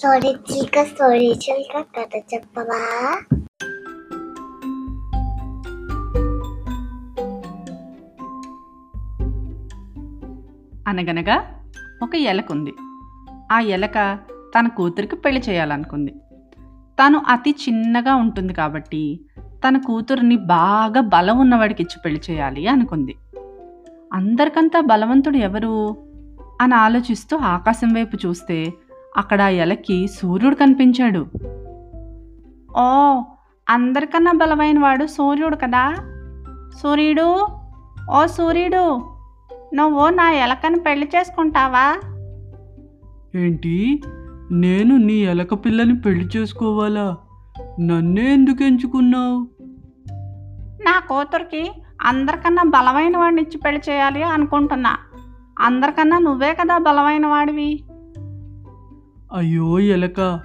Story చిల్క story చిల్క కథ చెప్పవా అనగనగా ఒక ఎలక ఉంది ఆ ఎలక తన కూతురికి పెళ్ళి చేయాలనుకుంది. తను అతి చిన్నగా ఉంటుంది కాబట్టి తన కూతురిని బాగా బలం ఉన్నవాడికి ఇచ్చి పెళ్ళి చేయాలి అనుకుంది. అందరికంతా బలవంతుడు ఎవరు? అని ఆలోచిస్తూ ఆకాశం వైపు చూస్తే అక్కడ ఎలకి సూర్యుడు కనిపించాడు. ఓ అందరికన్నా బలమైన వాడు సూర్యుడు కదా? సూర్యుడు? ఓ సూర్యుడు నువ్వు నా ఎలకని పెళ్ళి చేసుకుంటావా? ఏంటి? నేను నీ ఎలక పిల్లని పెళ్ళి చేసుకోవాలా? నన్నే ఎందుకు ఎంచుకున్నావు? నా కూతురికి అందరికన్నా బలమైన వాడిని ఇచ్చి పెళ్ళి చేయాలి అనుకుంటున్నా. అందరికన్నా నువ్వే కదా బలమైన వాడివి. అయ్యో ఎలక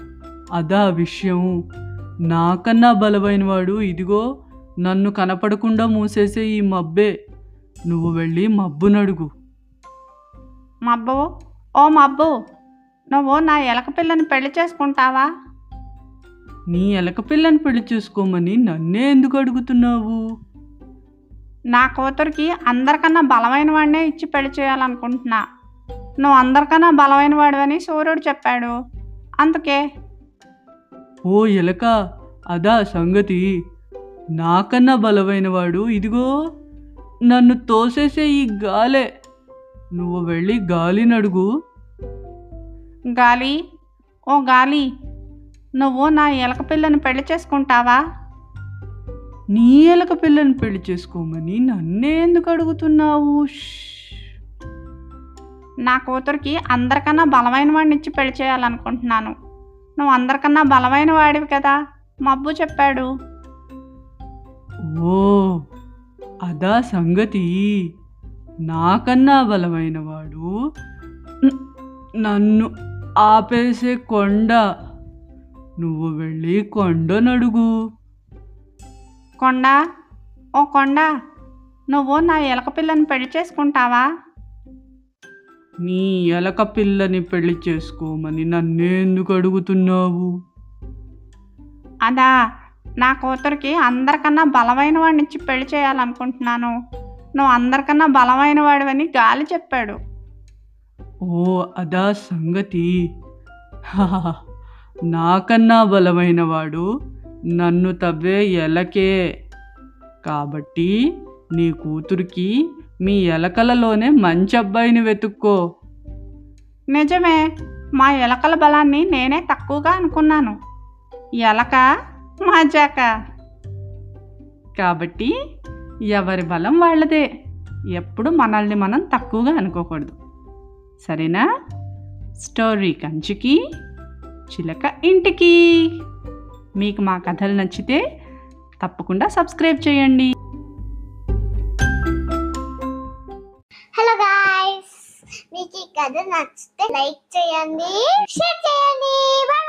అదా విషయం నాకన్నా బలమైన వాడు ఇదిగో నన్ను కనపడకుండా మూసేసే ఈ మబ్బే. నువ్వు వెళ్ళి మబ్బునడుగు. మబ్బు? ఓ మబ్బు నువ్వు నా ఎలక పిల్లని పెళ్ళి చేసుకుంటావా? నీ ఎలక పిల్లని పెళ్ళి చేసుకోమని నన్నే ఎందుకు అడుగుతున్నావు? నా కూతురికి అందరికన్నా బలమైన వాడినే ఇచ్చి పెళ్ళి చేయాలనుకుంటున్నా. నువ్వు అందరికన్నా బలమైన వాడివని సూర్యుడు చెప్పాడు. అందుకే. ఓ ఎలక అదా సంగతి. నాకన్నా బలమైన వాడు ఇదిగో నన్ను తోసేసే ఈ గాలే. నువ్వు వెళ్ళి గాలినడుగు గాలి? ఓ గాలి నువ్వు నా ఎలక పిల్లని పెళ్ళి చేసుకుంటావా? నీ ఎలక పిల్లని పెళ్ళి చేసుకోమని నన్నే ఎందుకు అడుగుతున్నావు. నా కూతురికి అందరికన్నా బలమైన వాడిని ఇచ్చి పెళ్ళి చేయాలనుకుంటున్నాను. నువ్వు అందరికన్నా బలమైన వాడివి కదా మబ్బు చెప్పాడు. ఓ అదా సంగతి. నాకన్నా బలమైన వాడు నన్ను ఆపేసే కొండ. నువ్వు వెళ్ళి కొండనడుగు కొండ ఓ కొండ నువ్వు నా ఎలక పిల్లని పెళ్ళి చేసుకుంటావా? నీ ఎలక పిల్లని పెళ్ళి చేసుకోమని నన్నే ఎందుకు అడుగుతున్నావు? అదా నా కూతురికి అందరికన్నా బలమైన వాడిని ఇచ్చి పెళ్ళి చేయాలనుకుంటున్నాను. నువ్వు అందరికన్నా బలమైన వాడివని గాలి చెప్పాడు. ఓ అదా సంగతి. నాకన్నా బలమైన వాడు నన్ను తవ్వే ఎలకే. కాబట్టి నీ కూతురికి మీ ఎలకలలోనే మంచి అబ్బాయిని వెతుక్కో. నిజమే మా ఎలకల బలాన్ని నేనే తక్కువగా అనుకున్నాను. ఎలక మజాక. కాబట్టి ఎవరి బలం వాళ్ళదే. ఎప్పుడు మనల్ని మనం తక్కువగా అనుకోకూడదు. సరేనా? స్టోరీ కంచికి చిలక ఇంటికి. మీకు మా కథలు నచ్చితే తప్పకుండా సబ్స్క్రైబ్ చేయండి. మీకు ఈ కథ నచ్చితే లైక్ చేయండి షేర్ చేయండి. బాయ్